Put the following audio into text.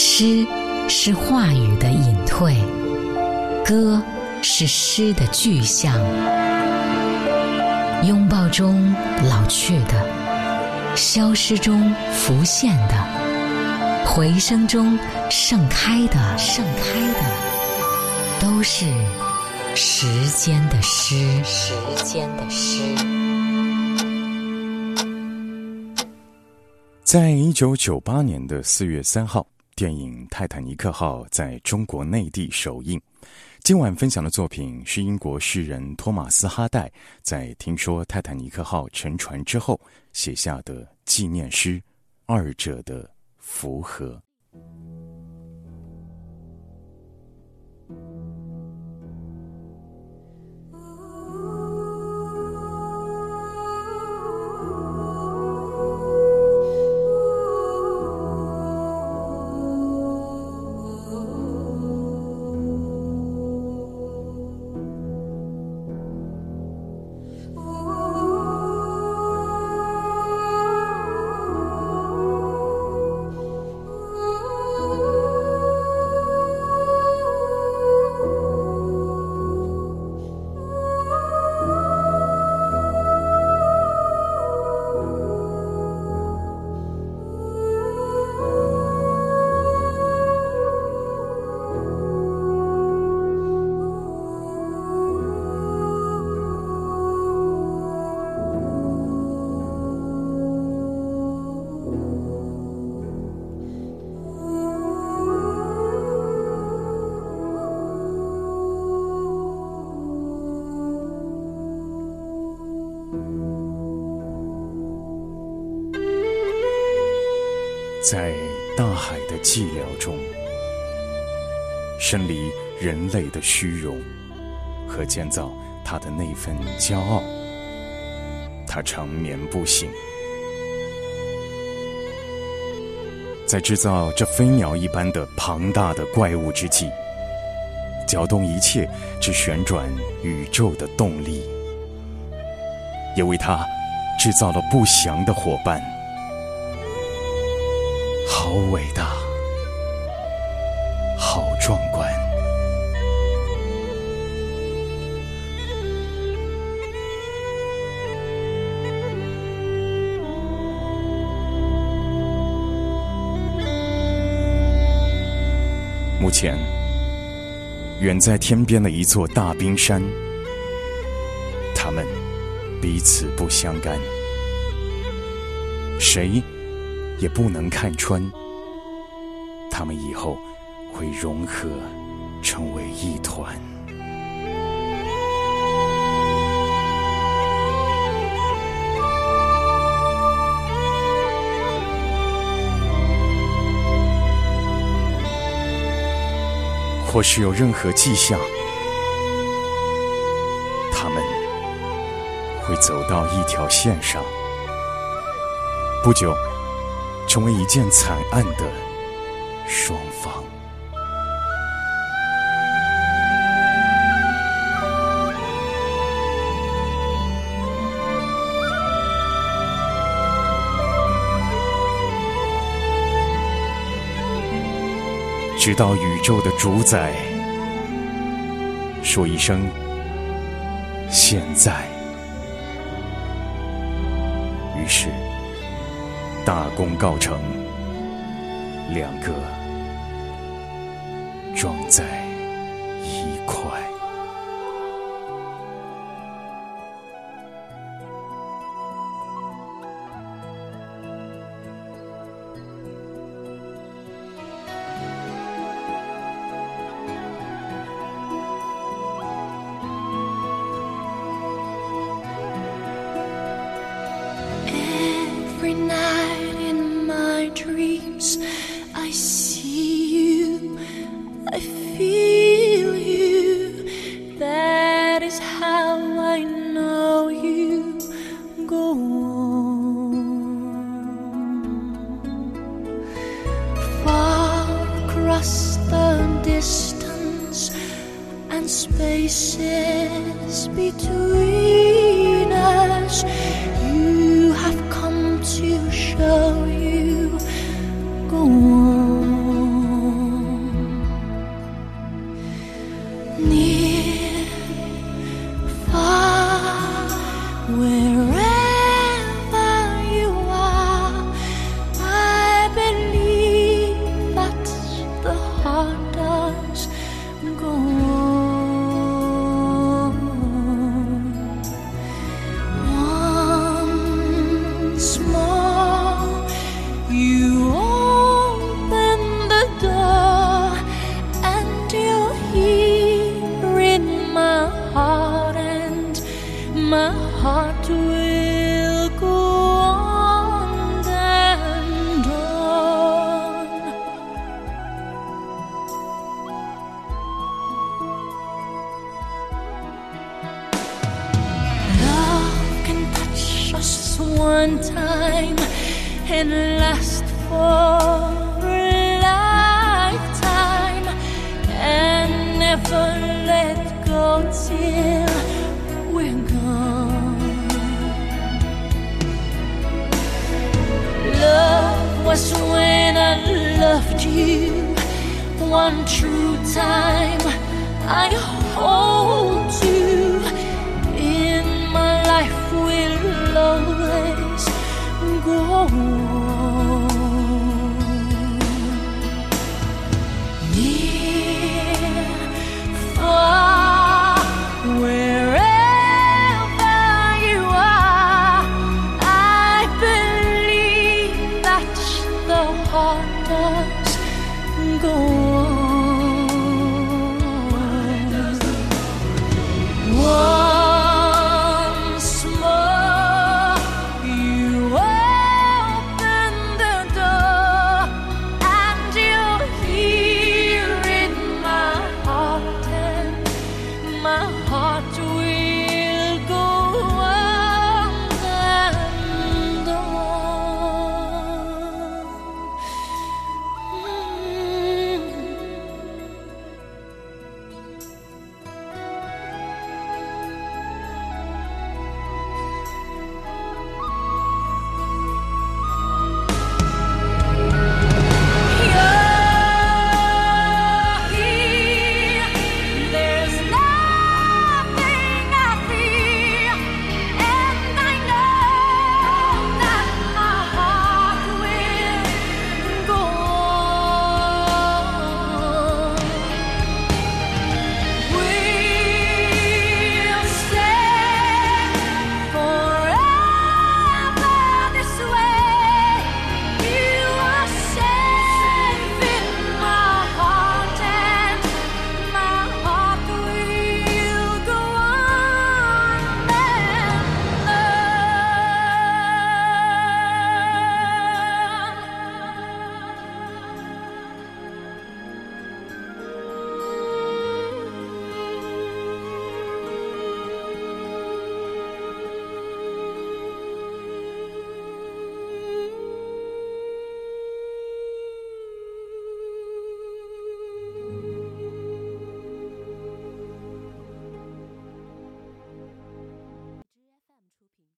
诗是话语的隐退，歌是诗的具象。拥抱中老去的，消失中浮现的，回声中盛开的，盛开的，都是时间的诗，时间的诗。在一九九八年的四月三号，电影《泰坦尼克号》在中国内地首映。今晚分享的作品是英国诗人托马斯·哈代在听说泰坦尼克号沉船之后写下的纪念诗，二者的符合。在大海的寂寥中，身离人类的虚荣和建造他的那份骄傲，他长眠不醒。在制造这飞鸟一般的庞大的怪物之际，搅动一切之旋转宇宙的动力，也为他制造了不祥的伙伴。好伟大，好壮观！目前，远在天边的一座大冰山，他们彼此不相干，谁？也不能看穿，他们以后会融合，成为一团。或是有任何迹象，他们会走到一条线上，不久。成为一件惨案的双方，直到宇宙的主宰说一声“现在”，于是。大功告成，两个装在一块。between us. You have come to show you go on. Near, far, where can last for a lifetime and never let go till we're gone. Love was when I loved you one true time. I hold you in my life will always 过我。